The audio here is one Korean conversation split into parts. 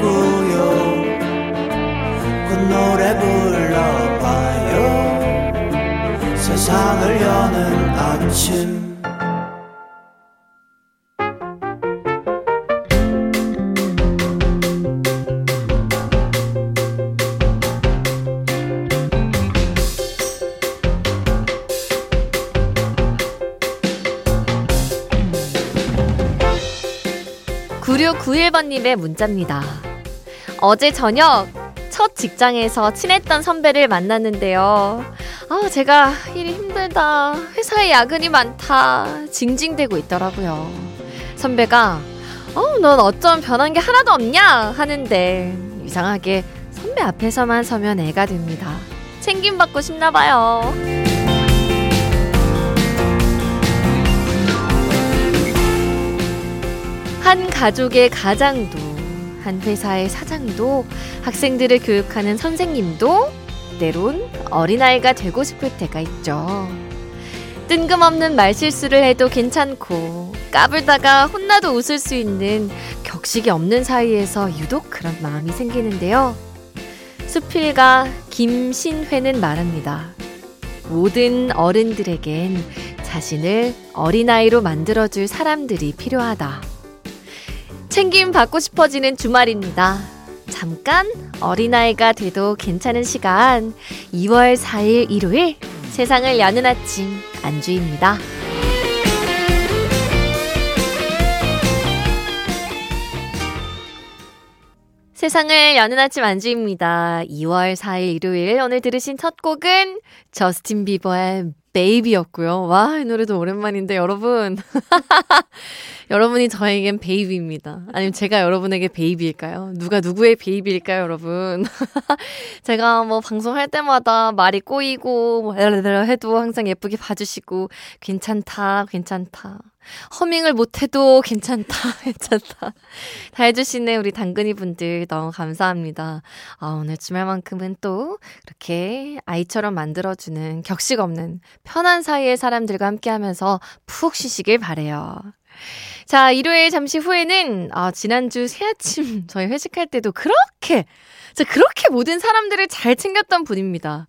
그 노래 불러봐요 세상을 여는 아침 구일번님의 문자입니다. 어제 저녁 첫 직장에서 친했던 선배를 만났는데요. 아, 제가 일이 힘들다. 회사에 야근이 많다. 징징대고 있더라고요. 선배가, 어, 넌 어쩜 변한 게 하나도 없냐? 하는데, 이상하게 선배 앞에서만 서면 애가 됩니다. 챙김받고 싶나 봐요. 한 가족의 가장도, 한 회사의 사장도, 학생들을 교육하는 선생님도 때론 어린아이가 되고 싶을 때가 있죠. 뜬금없는 말실수를 해도 괜찮고, 까불다가 혼나도 웃을 수 있는 격식이 없는 사이에서 유독 그런 마음이 생기는데요. 수필가 김신회는 말합니다. 모든 어른들에겐 자신을 어린아이로 만들어줄 사람들이 필요하다. 챙김 받고 싶어지는 주말입니다. 잠깐 어린아이가 돼도 괜찮은 시간 2월 4일 일요일 세상을 여는 아침 안주입니다. 세상을 여는 아침 안주입니다. 2월 4일 일요일 오늘 들으신 첫 곡은 저스틴 비버의 베이비였고요. 와, 이 노래도 오랜만인데 여러분. 여러분이 저에겐 베이비입니다. 아니면 제가 여러분에게 베이비일까요? 누가 누구의 베이비일까요, 여러분? 제가 뭐 방송할 때마다 말이 꼬이고 뭐 해도 항상 예쁘게 봐주시고 괜찮다, 괜찮다. 허밍을 못해도 괜찮다, 괜찮다. 다 해주시는 우리 당근이 분들 너무 감사합니다. 아, 오늘 주말만큼은 또 이렇게 아이처럼 만들어주는 격식 없는 편한 사이의 사람들과 함께 하면서 푹 쉬시길 바래요. 자, 일요일 잠시 후에는 아, 지난주 새아침 저희 회식할 때도 그렇게 저 그렇게 모든 사람들을 잘 챙겼던 분입니다.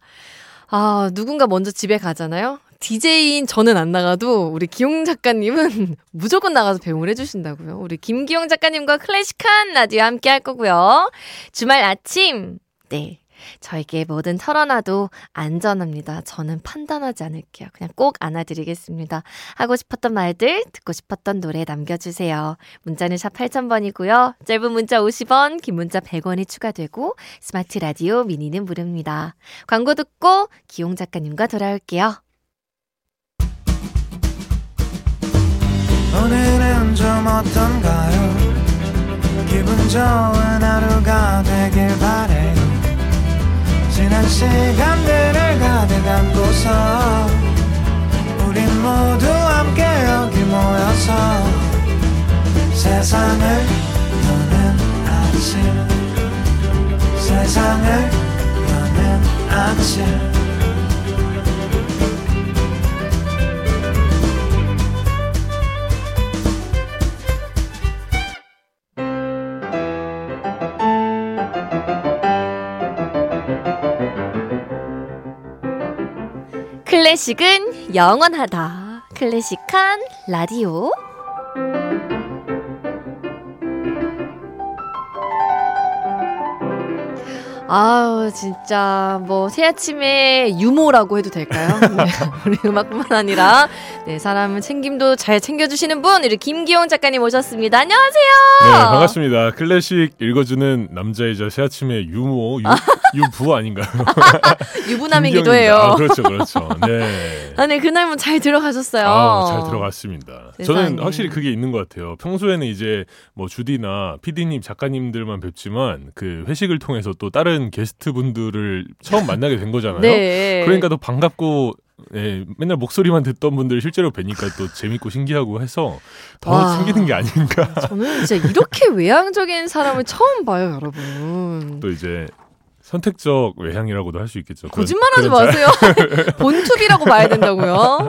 아, 누군가 먼저 집에 가잖아요. DJ인 저는 안 나가도 우리 기용 작가님은 무조건 나가서 배웅을 해주신다고요. 우리 김기용 작가님과 클래식한 라디오 함께 할 거고요. 주말 아침, 네. 저에게 뭐든 털어놔도 안전합니다. 저는 판단하지 않을게요. 그냥 꼭 안아드리겠습니다. 하고 싶었던 말들, 듣고 싶었던 노래 남겨주세요. 문자는 샵 8000번이고요. 짧은 문자 50원, 긴 문자 100원이 추가되고, 스마트 라디오 미니는 무료입니다. 광고 듣고 기용 작가님과 돌아올게요. 오늘은 좀 어떤가요? 기분 좋은 하루가 되길 바래요. 지난 시간들을 가득 안고서 우린 모두 함께 여기 모여서 세상을 여는 아침 세상을 여는 아침 클래식은 영원하다. 클래식한 라디오. 아우 진짜 뭐 새 아침에 유모라고 해도 될까요? 네, 우리 음악뿐만 아니라 네 사람을 챙김도 잘 챙겨주시는 분 우리 김기용 작가님 오셨습니다. 안녕하세요. 네 반갑습니다. 클래식 읽어주는 남자이자 새 아침의 유모 유, 유부 아닌가요? 유부남이기도 해요. 아, 그렇죠 그렇죠. 네. 아니 그날 뭐잘 들어가셨어요. 아, 잘 들어갔습니다. 세상에. 저는 확실히 그게 있는 것 같아요. 평소에는 이제 뭐 주디나 피디님 작가님들만 뵙지만 그 회식을 통해서 또 다른 다른 게스트 분들을 처음 만나게 된 거잖아요. 네. 그러니까 더 반갑고 예, 맨날 목소리만 듣던 분들 실제로 뵈니까 또 재밌고 신기하고 해서 더 와. 생기는 게 아닌가. 저는 진짜 이렇게 외향적인 사람을 처음 봐요, 여러분. 또 이제 선택적 외향이라고도 할 수 있겠죠. 거짓말하지 마세요. 본투비라고 봐야 된다고요.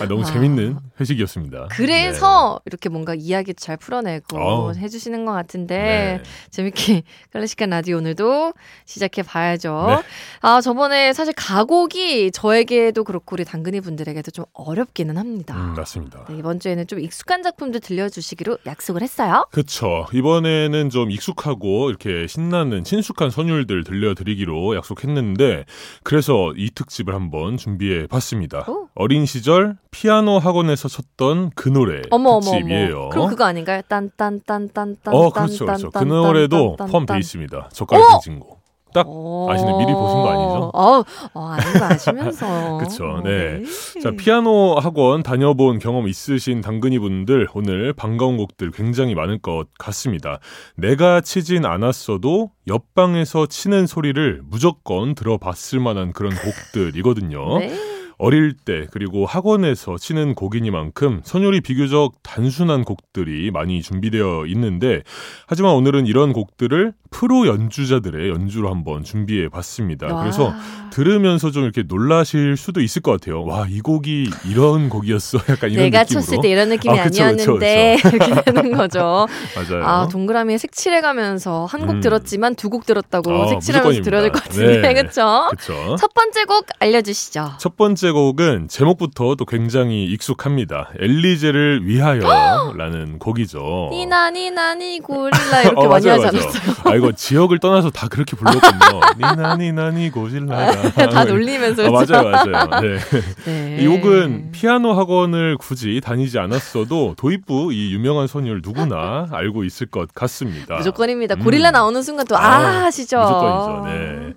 아, 너무 아. 재밌는 회식이었습니다. 그래서 이렇게 뭔가 이야기 잘 풀어내고 어우. 해주시는 것 같은데 네. 재밌게 클래식한 라디오 오늘도 시작해 봐야죠. 네. 아 저번에 사실 가곡이 저에게도 그렇고 우리 당근이 분들에게도 좀 어렵기는 합니다. 음, 맞습니다. 네, 이번 주에는 좀 익숙한 작품들 들려주시기로 약속을 했어요. 그쵸. 이번에는 좀 익숙하고 이렇게 신나는 친숙한 선율 들 들려드리기로 약속했는데 그래서 이 특집을 한번 준비해 봤습니다. 오. 어린 시절 피아노 학원에서 쳤던 그 노래 어머 어머 특집이에요. 어머. 그럼 그거 아닌가요? 딴딴딴딴딴. 어, 그렇죠, 그렇죠. 그 노래도 포함되어 있습니다. 젓가락 어! 징고. 딱 아시는 미리 보신 거 아니죠? 어, 어 아는 거 아시면서. 그쵸, 네. 자, 피아노 학원 다녀본 경험 있으신 당근이 분들 오늘 반가운 곡들 굉장히 많을 것 같습니다. 내가 치진 않았어도 옆방에서 치는 소리를 무조건 들어봤을 만한 그런 곡들이거든요. 네. 어릴 때 그리고 학원에서 치는 곡이니만큼 선율이 비교적 단순한 곡들이 많이 준비되어 있는데 하지만 오늘은 이런 곡들을 프로 연주자들의 연주로 한번 준비해 봤습니다. 와. 그래서 들으면서 좀 이렇게 놀라실 수도 있을 것 같아요. 와, 이 곡이 이런 곡이었어. 약간 이런 내가 느낌으로. 쳤을 때 이런 느낌이 아, 그쵸, 아니었는데 이렇게 되는 거죠. 맞아요. 아 동그라미에 색칠해 가면서 한곡 음. 들었지만 두 곡 들었다고 아, 색칠하면서 들어야 될 것 같은데 네. 그렇죠? 그렇죠. 첫 번째 곡 알려 주시죠. 첫 번째 곡은 제목부터 또 굉장히 익숙합니다. 엘리제를 위하여라는 곡이죠. 니나 니나 니 고릴라 이렇게 어, 많이 맞아요, 하지 맞아요. 않았어요? 아 이거 지역을 떠나서 다 그렇게 불렀군요. 니나 니나 니 고질라가. 다 놀리면서 아, 그렇죠? 맞아요, 맞아요. 네. 네. 이 곡은 피아노 학원을 굳이 다니지 않았어도 도입부 이 유명한 선율 누구나 알고 있을 것 같습니다. 무조건입니다. 음. 고릴라 나오는 순간 또 아, 아, 하시죠. 무조건이죠. 네.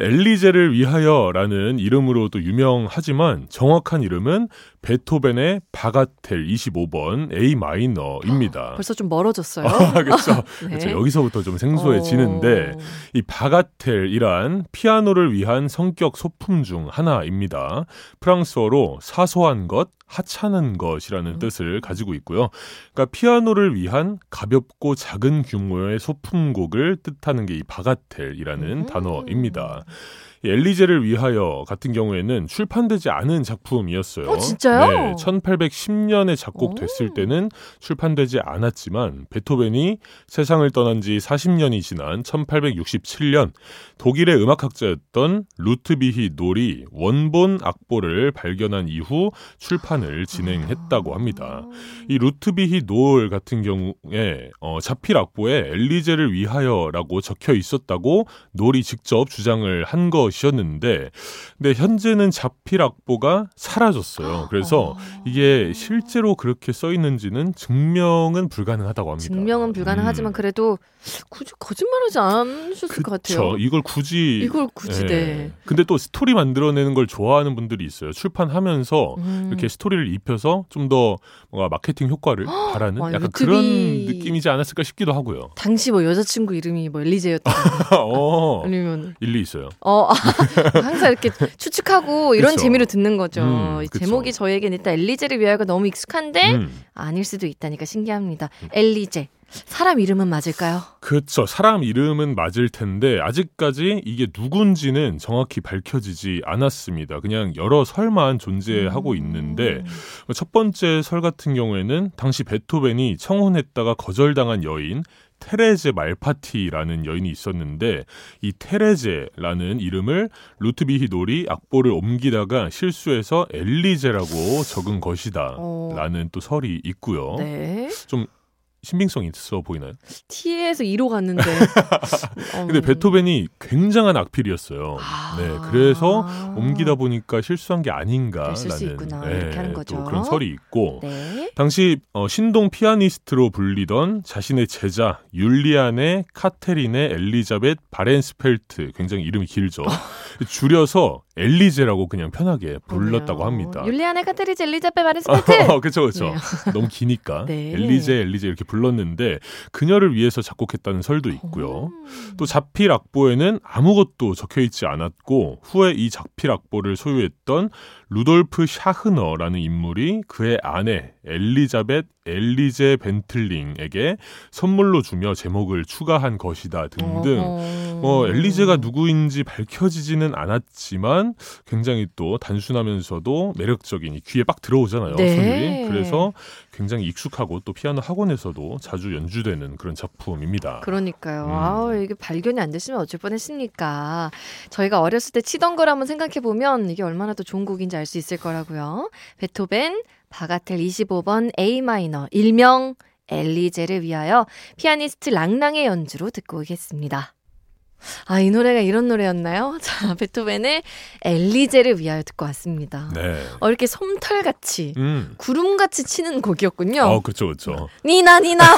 엘리제를 위하여라는 이름으로 또 유명하지만 정확한 이름은 베토벤의 바가텔 25번 A 마이너입니다. 벌써 좀 멀어졌어요. 아, 그렇죠. 네. 그렇죠. 여기서부터 좀 생소해지는데 어. 이 바가텔이란 피아노를 위한 성격 소품 중 하나입니다. 프랑스어로 사소한 것, 하찮은 것이라는 음. 뜻을 가지고 있고요. 그러니까 피아노를 위한 가볍고 작은 규모의 소품곡을 뜻하는 게 이 바가텔이라는 음. 단어입니다. 이 엘리제를 위하여 같은 경우에는 출판되지 않은 작품이었어요. 어, 진짜요? 네, 1810년에 작곡됐을 오. 때는 출판되지 않았지만 베토벤이 세상을 떠난 지 40년이 지난 1867년 독일의 음악학자였던 루트비히 놀이 원본 악보를 발견한 이후 출판을 진행했다고 합니다. 이 루트비히 놀 같은 경우에 어, 자필 악보에 엘리제를 위하여라고 적혀 있었다고 놀이 직접 주장을 한 것이 었는데, 근데 현재는 자필 악보가 사라졌어요. 그래서 이게 실제로 그렇게 써 있는지는 증명은 불가능하다고 합니다. 증명은 불가능하지만 음. 그래도 굳이 거짓말하지 않으셨을 것 같아요. 이걸 굳이 이걸 굳이 예. 네. 근데 또 스토리 만들어내는 걸 좋아하는 분들이 있어요. 출판하면서 음. 이렇게 스토리를 입혀서 좀 더 뭔가 마케팅 효과를 바라는 와, 약간 루트비- 그런 느낌이지 않았을까 싶기도 하고요. 당시 뭐 여자친구 이름이 뭐 엘리제였다 어, 아니면 일리 있어요. 어 항상 이렇게 추측하고 이런 그쵸. 재미로 듣는 거죠. 음. 제목이 저에겐 일단 엘리제를 위하여가 너무 익숙한데 음. 아닐 수도 있다니까 신기합니다. 엘리제 사람 이름은 맞을까요? 그렇죠. 사람 이름은 맞을 텐데 아직까지 이게 누군지는 정확히 밝혀지지 않았습니다. 그냥 여러 설만 존재하고 음. 있는데 첫 번째 설 같은 경우에는 당시 베토벤이 청혼했다가 거절당한 여인 테레제 말파티라는 여인이 있었는데 이 테레제라는 이름을 루트비히 놀이 악보를 옮기다가 실수해서 엘리제라고 적은 것이다. 어. 라는 또 설이 있고요. 네. 신빙성 있어 보이나요? T에서 2로 갔는데. 어. 근데 베토벤이 굉장한 악필이었어요. 아. 네, 그래서 옮기다 보니까 실수한 게 아닌가라는 그랬을 수 있구나. 이렇게 하는 거죠. 또 그런 설이 있고 네. 당시 어, 신동 피아니스트로 불리던 자신의 제자 율리안의 카테린의 엘리자벳 바렌스펠트 굉장히 이름이 길죠. 줄여서 엘리제라고 그냥 편하게 불렀다고 합니다. 율리아네 카테리제 엘리자베 그쵸, 그쵸. 네. 너무 기니까. 네. 엘리제, 엘리제 이렇게 불렀는데, 그녀를 위해서 작곡했다는 설도 있고요. 또 자필 악보에는 아무것도 적혀 있지 않았고, 후에 이 자필 악보를 소유했던 루돌프 샤흐너라는 인물이 그의 아내 엘리자벳 엘리제 벤틀링에게 선물로 주며 제목을 추가한 것이다 등등. 뭐 엘리제가 누구인지 밝혀지지는 않았지만 굉장히 또 단순하면서도 매력적인 이 귀에 빡 들어오잖아요. 네. 선율이. 그래서 굉장히 익숙하고 또 피아노 학원에서도 자주 연주되는 그런 작품입니다. 그러니까요. 음. 아우, 이게 발견이 안 됐으면 어쩔 뻔했습니까? 저희가 어렸을 때 치던 걸 한번 생각해 보면 이게 얼마나 또 좋은 곡인지 알 수 있을 거라고요. 베토벤 바가텔 25번 A 마이너 일명 엘리제를 위하여 피아니스트 랑랑의 연주로 듣고 오겠습니다. 아, 이 노래가 이런 노래였나요? 자, 베토벤의 엘리제를 위하여 듣고 왔습니다. 네. 어, 이렇게 솜털같이 음. 구름같이 치는 곡이었군요. 어, 그렇죠, 그렇죠. 니나 니나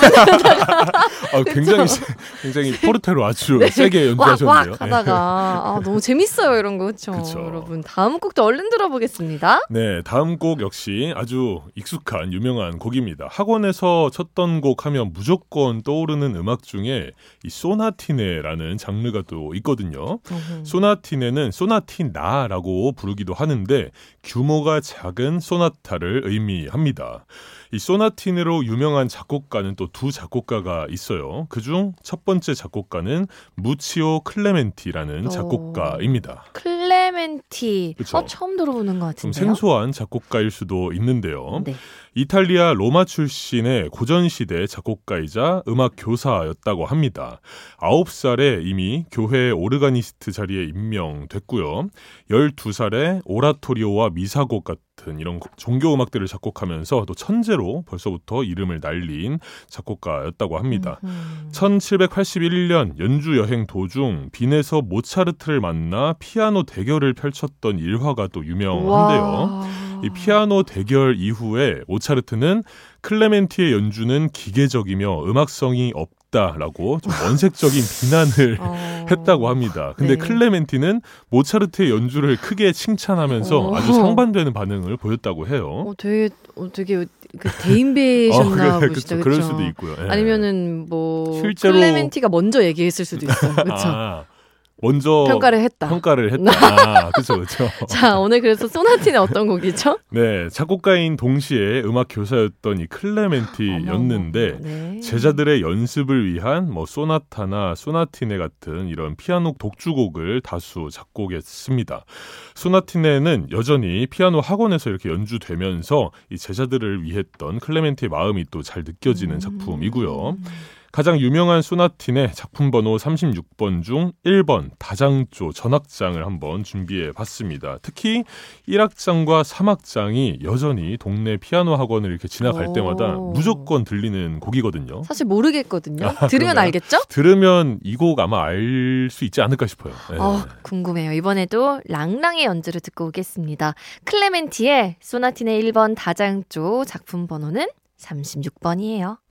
아, 굉장히 세- 굉장히 포르테로 아주 세게 연주하셨는데요. 왁왁 예. 네. 하다가 아, 너무 재밌어요 이런 거 그렇죠 그쵸. 여러분 다음 곡도 얼른 들어보겠습니다 네, 다음 곡 역시 아주 익숙한 유명한 곡입니다. 학원에서 쳤던 곡 하면 무조건 떠오르는 음악 중에 이 소나티네라는 장르 가 또 있거든요. 소나티네는 소나티나라고 부르기도 하는데 규모가 작은 소나타를 의미합니다. 이 소나티네로 유명한 작곡가는 또 두 작곡가가 있어요. 그중 첫 번째 작곡가는 무치오 클레멘티라는 오. 작곡가입니다. 클레멘티 그쵸. 어 처음 들어보는 것 좀 같은데요 생소한 작곡가일 수도 있는데요. 네. 이탈리아 로마 출신의 고전시대 작곡가이자 음악 교사였다고 합니다. 9살에 이미 교회 오르가니스트 자리에 임명됐고요. 12살에 오라토리오와 미사곡 같은 이런 종교 음악들을 작곡하면서 또 천재로 벌써부터 이름을 날린 작곡가였다고 합니다. 음. 1781년 연주 여행 도중 빈에서 모차르트를 만나 피아노 대결을 펼쳤던 일화가 또 유명한데요. 와. 이 피아노 대결 이후에 모차르트는 클레멘티의 연주는 기계적이며 음악성이 없다라고 좀 원색적인 비난을 어. 했다고 합니다. 근데 네. 클레멘티는 모차르트의 연주를 크게 칭찬하면서 어. 아주 상반되는 반응을 보였다고 해요. 어, 되게 어, 되게 그 대인배셨나 어, 그래, 보시다 그럴 수도 있고요. 예. 아니면은 뭐 실제로- 클레멘티가 먼저 얘기했을 수도 있어요 그렇죠 아, 먼저 평가를 했다 평가를 했다. 아, 그렇죠, 그렇죠. 자 오늘 그래서 소나티는 어떤 곡이죠 네, 작곡가인 동시에 음악 교사였던 이 클레멘티였는데 네. 제자들의 연습을 위한 뭐 소나타나 소나티네 같은 이런 피아노 독주곡을 다수 작곡했습니다. 소나티네는 여전히 피아노 학원에서 이렇게 연주되면서 이 제자들을 위했던 클레멘티의 마음이 또 잘 느껴지는 작품이고요. 가장 유명한 소나틴의 작품 번호 36번 중 1번 다장조 전악장을 한번 준비해 봤습니다. 특히 1악장과 3악장이 여전히 동네 피아노 학원을 이렇게 지나갈 오. 때마다 무조건 들리는 곡이거든요. 사실 모르겠거든요 아, 들으면? 알겠죠 들으면 이 곡 아마 알 수 있지 않을까 싶어요. 네. 어, 궁금해요. 이번에도 랑랑의 연주를 듣고 오겠습니다. 클레멘티의 소나티네 1번 다장조 작품 번호는 36번이에요.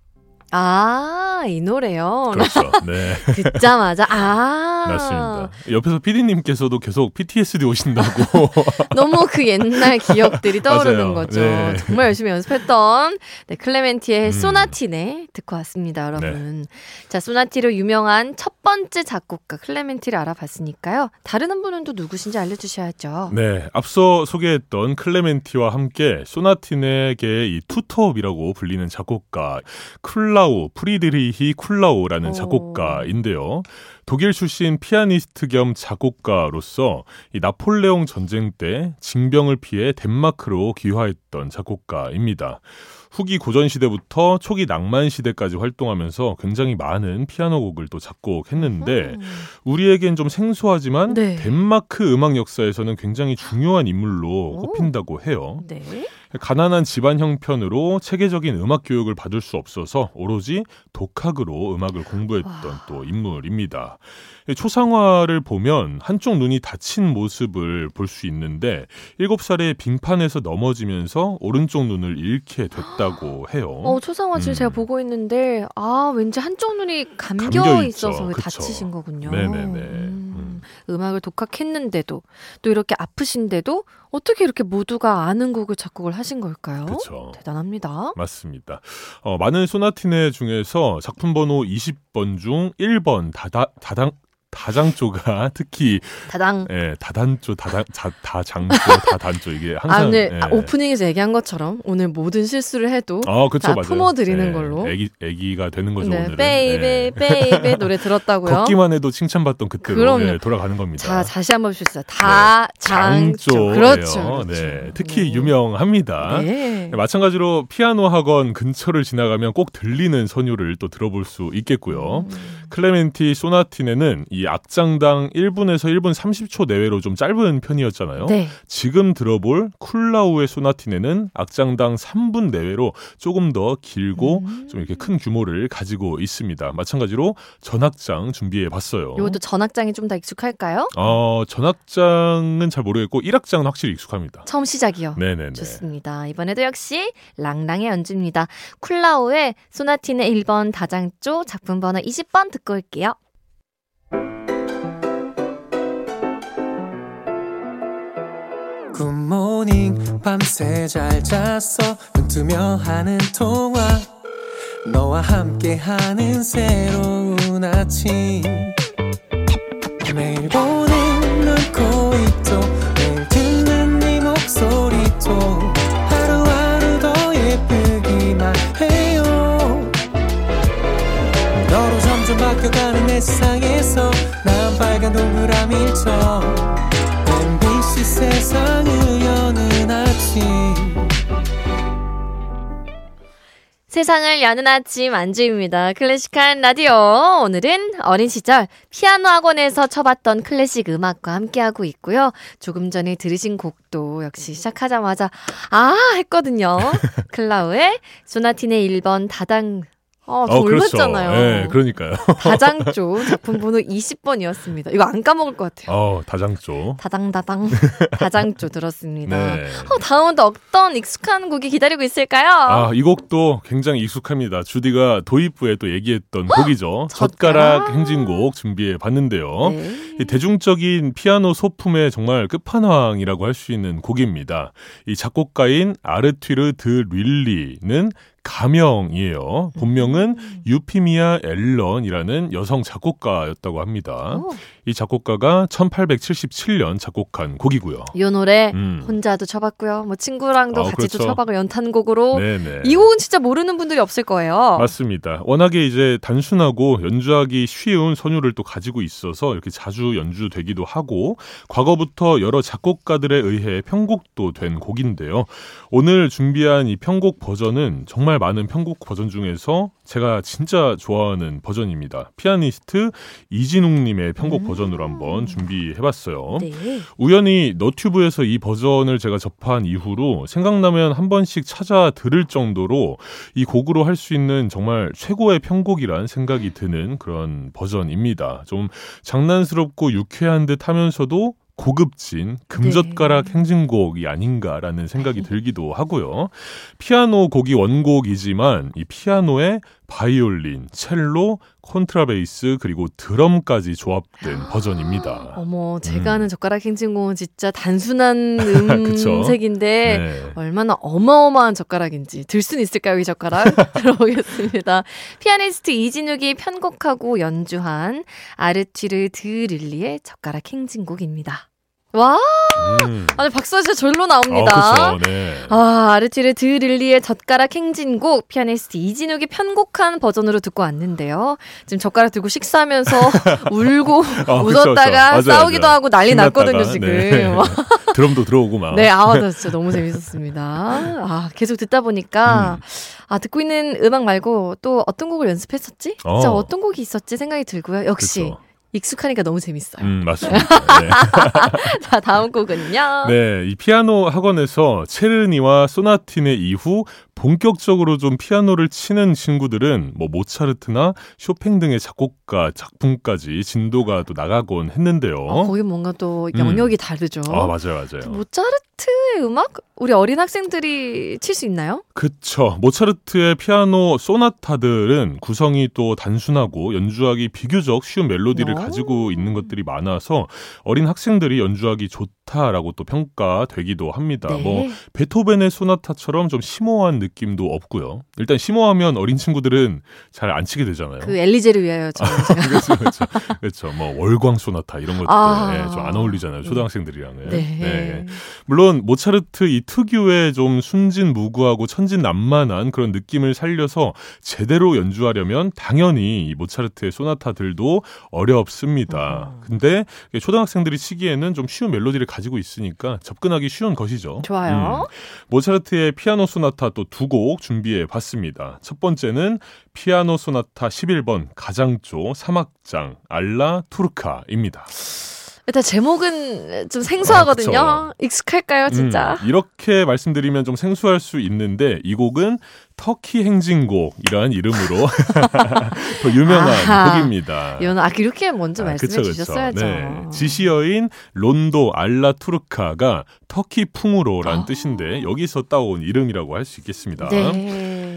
아, 이 노래요. 그렇죠. 네. 듣자마자 아. 맞습니다. 옆에서 PD님께서도 계속 PTSD 오신다고. 너무 그 옛날 기억들이 떠오르는 맞아요. 거죠. 네. 정말 열심히 연습했던 네, 클레멘티의 음. 소나티네 듣고 왔습니다, 여러분. 자, 소나티네로 유명한 첫 번째 작곡가 클레멘티를 알아봤으니까요. 다른 한 분은 또 누구신지 알려주셔야죠. 네, 앞서 소개했던 클레멘티와 함께 소나티네계의 이 투톱이라고 불리는 작곡가 쿨라우 프리드리히 쿨라우라는 오. 작곡가인데요. 독일 출신 피아니스트 겸 작곡가로서 이 나폴레옹 전쟁 때 징병을 피해 덴마크로 귀화했던 작곡가입니다. 후기 고전 시대부터 초기 낭만 시대까지 활동하면서 굉장히 많은 피아노 곡을 또 작곡했는데 음. 우리에겐 좀 생소하지만 네. 덴마크 음악 역사에서는 굉장히 중요한 인물로 오. 꼽힌다고 해요. 네. 가난한 집안 형편으로 체계적인 음악 교육을 받을 수 없어서 오로지 독학으로 음악을 공부했던 와. 또 인물입니다. 초상화를 보면 한쪽 눈이 다친 모습을 볼 수 있는데 7살에 빙판에서 넘어지면서 오른쪽 눈을 잃게 됐다고 해요. 어, 초상화 지금 음. 제가 보고 있는데, 아, 왠지 한쪽 눈이 감겨 감겨. 있어서. 다치신 거군요. 네네네. 음. 음, 음악을 독학했는데도 또 이렇게 아프신데도 어떻게 이렇게 모두가 아는 곡을 작곡을 하신 걸까요? 그렇죠. 대단합니다. 맞습니다. 어, 많은 소나티네 중에서 작품 번호 20번 중 1번 다다, 다당, 다장조가 특히 다당. 예, 다단조, 다단, 자, 다장조, 다단조 이게 항상 아, 오늘 예. 아, 오프닝에서 얘기한 것처럼 오늘 모든 실수를 해도 아, 그렇죠, 다 맞아요. 품어드리는 예, 걸로. 애기, 애기가 되는 거죠, 네, 오늘은. baby 예. baby 노래 들었다고요. 걷기만 해도 칭찬받던 그때로. 예, 돌아가는 겁니다. 자, 다시 한번 보십시오. 다 장조. 장조예요. 그렇죠. 그렇죠. 네, 특히 네. 유명합니다. 네. 네, 마찬가지로 피아노 학원 근처를 지나가면 꼭 들리는 선율을 또 들어볼 수 있겠고요. 음. 클레멘티 소나티네는 이 악장당 1분에서 1분 30초 내외로 좀 짧은 편이었잖아요. 네. 지금 들어볼 쿨라우의 소나티네는 악장당 3분 내외로 조금 더 길고 음. 좀 이렇게 큰 규모를 가지고 있습니다. 마찬가지로 전악장 준비해 봤어요. 요것도 전악장이 좀 더 익숙할까요? 어, 전악장은 잘 모르겠고 1악장은 확실히 익숙합니다. 처음 시작이요. 네네네. 좋습니다. 이번에도 역시 랑랑의 연주입니다. 쿨라우의 소나티네 1번 다장조 작품 번호 20번 듣고 올게요. 굿모닝 밤새 잘 잤어? 눈 뜨며 하는 통화. 너와 함께하는 새로운 아침. 매일 보는 세상을 여는 아침 안주입니다. 클래식한 라디오. 오늘은 어린 시절 피아노 학원에서 쳐봤던 클래식 음악과 함께하고 있고요. 조금 전에 들으신 곡도 역시 시작하자마자 아 했거든요. 클라우의 소나티네 1번 다당 어, 저 올렸잖아요. 네, 그러니까요. 다장조 작품 번호 20번이었습니다. 이거 안 까먹을 것 같아요. 어, 다장조. 다당다당 다장조 들었습니다. 네. 어, 다음은 또 어떤 익숙한 곡이 기다리고 있을까요? 아, 이 곡도 굉장히 익숙합니다. 주디가 도입부에 또 얘기했던 곡이죠. 젓가락. 행진곡 준비해 봤는데요. 네. 이 대중적인 피아노 소품의 정말 끝판왕이라고 할 수 있는 곡입니다. 이 작곡가인 아르튀르 드 릴리는 가명이에요. 본명은 유피미아 앨런이라는 여성 작곡가였다고 합니다. 오, 이 작곡가가 1877년 작곡한 곡이고요. 이 노래 음. 혼자도 쳐봤고요. 뭐 친구랑도 아, 같이 또 그렇죠. 쳐봤고 연탄곡으로 네네. 이 곡은 진짜 모르는 분들이 없을 거예요. 맞습니다. 워낙에 이제 단순하고 연주하기 쉬운 선율을 또 가지고 있어서 이렇게 자주 연주되기도 하고 과거부터 여러 작곡가들에 의해 편곡도 된 곡인데요. 오늘 준비한 이 편곡 버전은 정말 많은 편곡 버전 중에서 제가 진짜 좋아하는 버전입니다. 피아니스트 이진웅님의 편곡 음. 버전으로 한번 준비해봤어요. 네. 우연히 너튜브에서 이 버전을 제가 접한 이후로 생각나면 한 번씩 찾아 들을 정도로 이 곡으로 할 수 있는 정말 최고의 편곡이란 생각이 드는 그런 버전입니다. 좀 장난스럽고 유쾌한 듯 하면서도 고급진 금젓가락 네. 행진곡이 아닌가라는 생각이 들기도 하고요. 피아노 곡이 원곡이지만 이 피아노에 바이올린, 첼로, 콘트라베이스 그리고 드럼까지 조합된 버전입니다. 어머, 제가 음. 아는 젓가락 행진곡은 진짜 단순한. 음색인데 네. 얼마나 어마어마한 젓가락인지 들 수는 있을까요, 이 젓가락? 들어보겠습니다. 피아니스트 이진욱이 편곡하고 연주한 아르튀르 드 륄리의 젓가락 행진곡입니다. 와, 음. 아니 박수가 진짜 절로 나옵니다. 아, 그쵸. 네. 아, 아르튀르 드 륄리의 젓가락 행진곡 피아니스트 이진욱이 편곡한 버전으로 듣고 왔는데요. 지금 젓가락 들고 식사하면서 울고 아, 그쵸, 웃었다가 그쵸. 맞아요, 싸우기도 맞아요. 하고 난리 신났다가, 났거든요, 지금. 네. 드럼도 들어오고 막. 네, 아, 나 진짜 너무 재밌었습니다. 아, 계속 듣다 보니까, 아, 듣고 있는 음악 말고 또 어떤 곡을 연습했었지? 진짜 어. 어떤 곡이 있었지? 생각이 들고요. 역시, 그쵸. 익숙하니까 너무 재밌어요. 음, 맞습니다. 네. 자, 다음 곡은요. 네, 이 피아노 학원에서 체르니와 소나티네 이후 본격적으로 좀 피아노를 치는 친구들은 뭐 모차르트나 쇼팽 등의 작곡가 작품까지 진도가 또 나가곤 했는데요. 어, 거기 뭔가 또 음. 영역이 다르죠. 아, 맞아요, 맞아요. 모차르트의 음악? 우리 어린 학생들이 칠 수 있나요? 그쵸. 모차르트의 피아노 소나타들은 구성이 또 단순하고 연주하기 비교적 쉬운 멜로디를 어. 가지고 있는 것들이 많아서 어린 학생들이 연주하기 좋다 라고 또 평가되기도 합니다. 네. 뭐 베토벤의 소나타처럼 좀 심오한 느낌도 없고요. 일단 심오하면 어린 친구들은 잘 안 치게 되잖아요. 그 엘리제를 위하여 저 그렇죠, 그렇죠, 그렇죠. 뭐 월광 소나타 이런 것들 아. 예, 좀안 어울리잖아요. 초등학생들이랑은. 네. 물론 모차르트 이 특유의 좀 순진무구하고 천진난만한 그런 느낌을 살려서 제대로 연주하려면 당연히 이 모차르트의 소나타들도 어렵습니다. 음. 근데 초등학생들이 치기에는 좀 쉬운 멜로디를 가지고 있으니까 접근하기 쉬운 것이죠. 좋아요. 음. 모차르트의 피아노 소나타 또 두 곡 준비해 봤습니다. 첫 번째는 피아노 소나타 11번 가장조 3악장 알라 투르카입니다. 일단 제목은 좀 생소하거든요. 아, 익숙할까요, 진짜? 음, 이렇게 말씀드리면 좀 생소할 수 있는데 이 곡은 터키 행진곡이라는 이름으로 더 유명한 아하. 곡입니다. 이건 아 이렇게 먼저 아, 말씀해 그쵸, 그쵸. 주셨어야죠. 네. 지시어인 론도 알라 투르카가 터키 풍으로라는 아. 뜻인데 여기서 따온 이름이라고 할 수 있겠습니다. 네.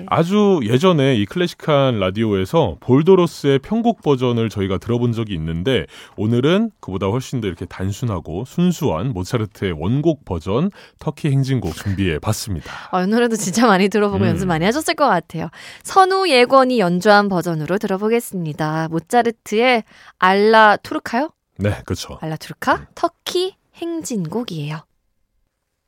아주 예전에 이 클래식한 라디오에서 볼도로스의 편곡 버전을 저희가 들어본 적이 있는데 오늘은 그보다 훨씬 더 이렇게 단순하고 순수한 모차르트의 원곡 버전 터키 행진곡 준비해 봤습니다. 아, 이 노래도 진짜 많이 들어보고 음. 연습 많이 하셨을 것 같아요. 선우 예권이 연주한 버전으로 들어보겠습니다. 모차르트의 알라 투르카요? 네, 그렇죠. 알라 투르카 터키 행진곡이에요.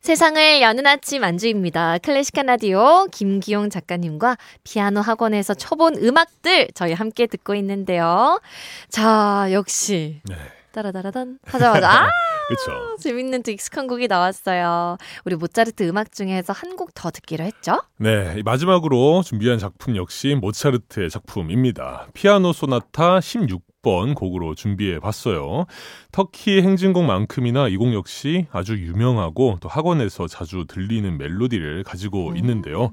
세상을 여는 아침 안주입니다. 클래식한 라디오 김기용 작가님과 피아노 학원에서 쳐본 음악들 저희 함께 듣고 있는데요. 자, 역시 네. 따라다라단 하자마자 아, 그렇죠. 재밌는 또 익숙한 곡이 나왔어요. 우리 모차르트 음악 중에서 한 곡 더 듣기로 했죠? 네, 이 마지막으로 준비한 작품 역시 모차르트의 작품입니다. 피아노 소나타 16 번 곡으로 준비해 봤어요. 터키 행진곡만큼이나 이 곡 역시 아주 유명하고 또 학원에서 자주 들리는 멜로디를 가지고 있는데요.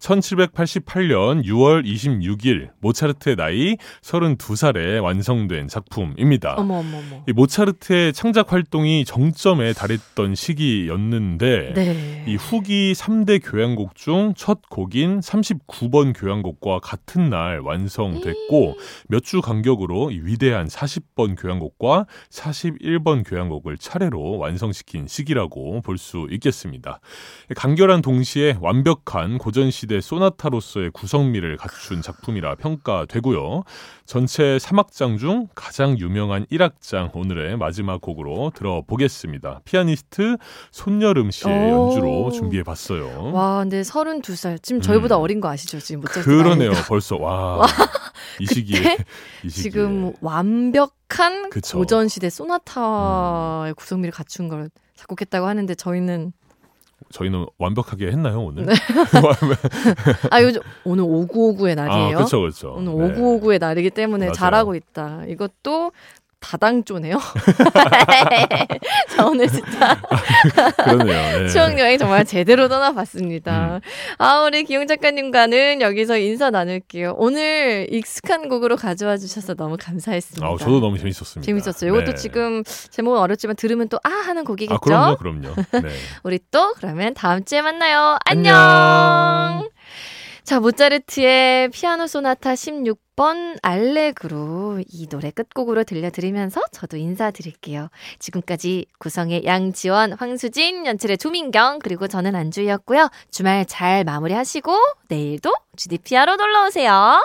1788년 6월 26일 모차르트의 나이 32살에 완성된 작품입니다. 어머 어머 어머. 이 모차르트의 창작 활동이 정점에 달했던 시기였는데 네. 이 후기 3대 교향곡 중 첫 곡인 39번 교향곡과 같은 날 완성됐고 몇 주 간격으로 이 위대한 40번 교향곡과 41번 교향곡을 차례로 완성시킨 시기라고 볼 수 있겠습니다. 간결한 동시에 완벽한 고전 시대 소나타로서의 구성미를 갖춘 작품이라 평가되고요. 전체 3악장 중 가장 유명한 1악장 오늘의 마지막 곡으로 들어보겠습니다. 피아니스트 손여름 씨의 오. 연주로 준비해 봤어요. 와, 근데 32살. 지금 저희보다 음. 어린 거 아시죠? 지금 모차르트 그러네요. 나이가. 벌써 와. 이 시기에 이 시기에 지금 완벽한 그쵸. 고전 시대 소나타의 구성미를 갖춘 걸 작곡했다고 하는데 저희는 저희는 완벽하게 했나요 오늘? 네. 아 요즘 오늘 5959의 날이에요. 아, 그렇죠, 그렇죠. 오늘 네. 5959의 날이기 때문에 맞아요. 잘하고 있다. 이것도 다당조네요. 자, 오늘 진짜 그러네요. 네. 추억 여행 정말 제대로 떠나봤습니다. 음. 아, 우리 기용 작가님과는 여기서 인사 나눌게요. 오늘 익숙한 곡으로 가져와 주셔서 너무 감사했습니다. 아, 저도 너무 재밌었습니다. 재밌었어요. 이것도 네. 지금 제목은 어렵지만 들으면 또 아 하는 곡이겠죠? 아, 그럼요, 그럼요. 네. 우리 또 그러면 다음 주에 만나요. 안녕. 안녕. 자, 모차르트의 피아노 소나타 16번 알레그로 이 노래 끝곡으로 들려드리면서 저도 인사드릴게요. 지금까지 구성의 양지원, 황수진, 연출의 조민경, 그리고 저는 안주희였고요. 주말 잘 마무리하시고 내일도 GDPR로 놀러오세요.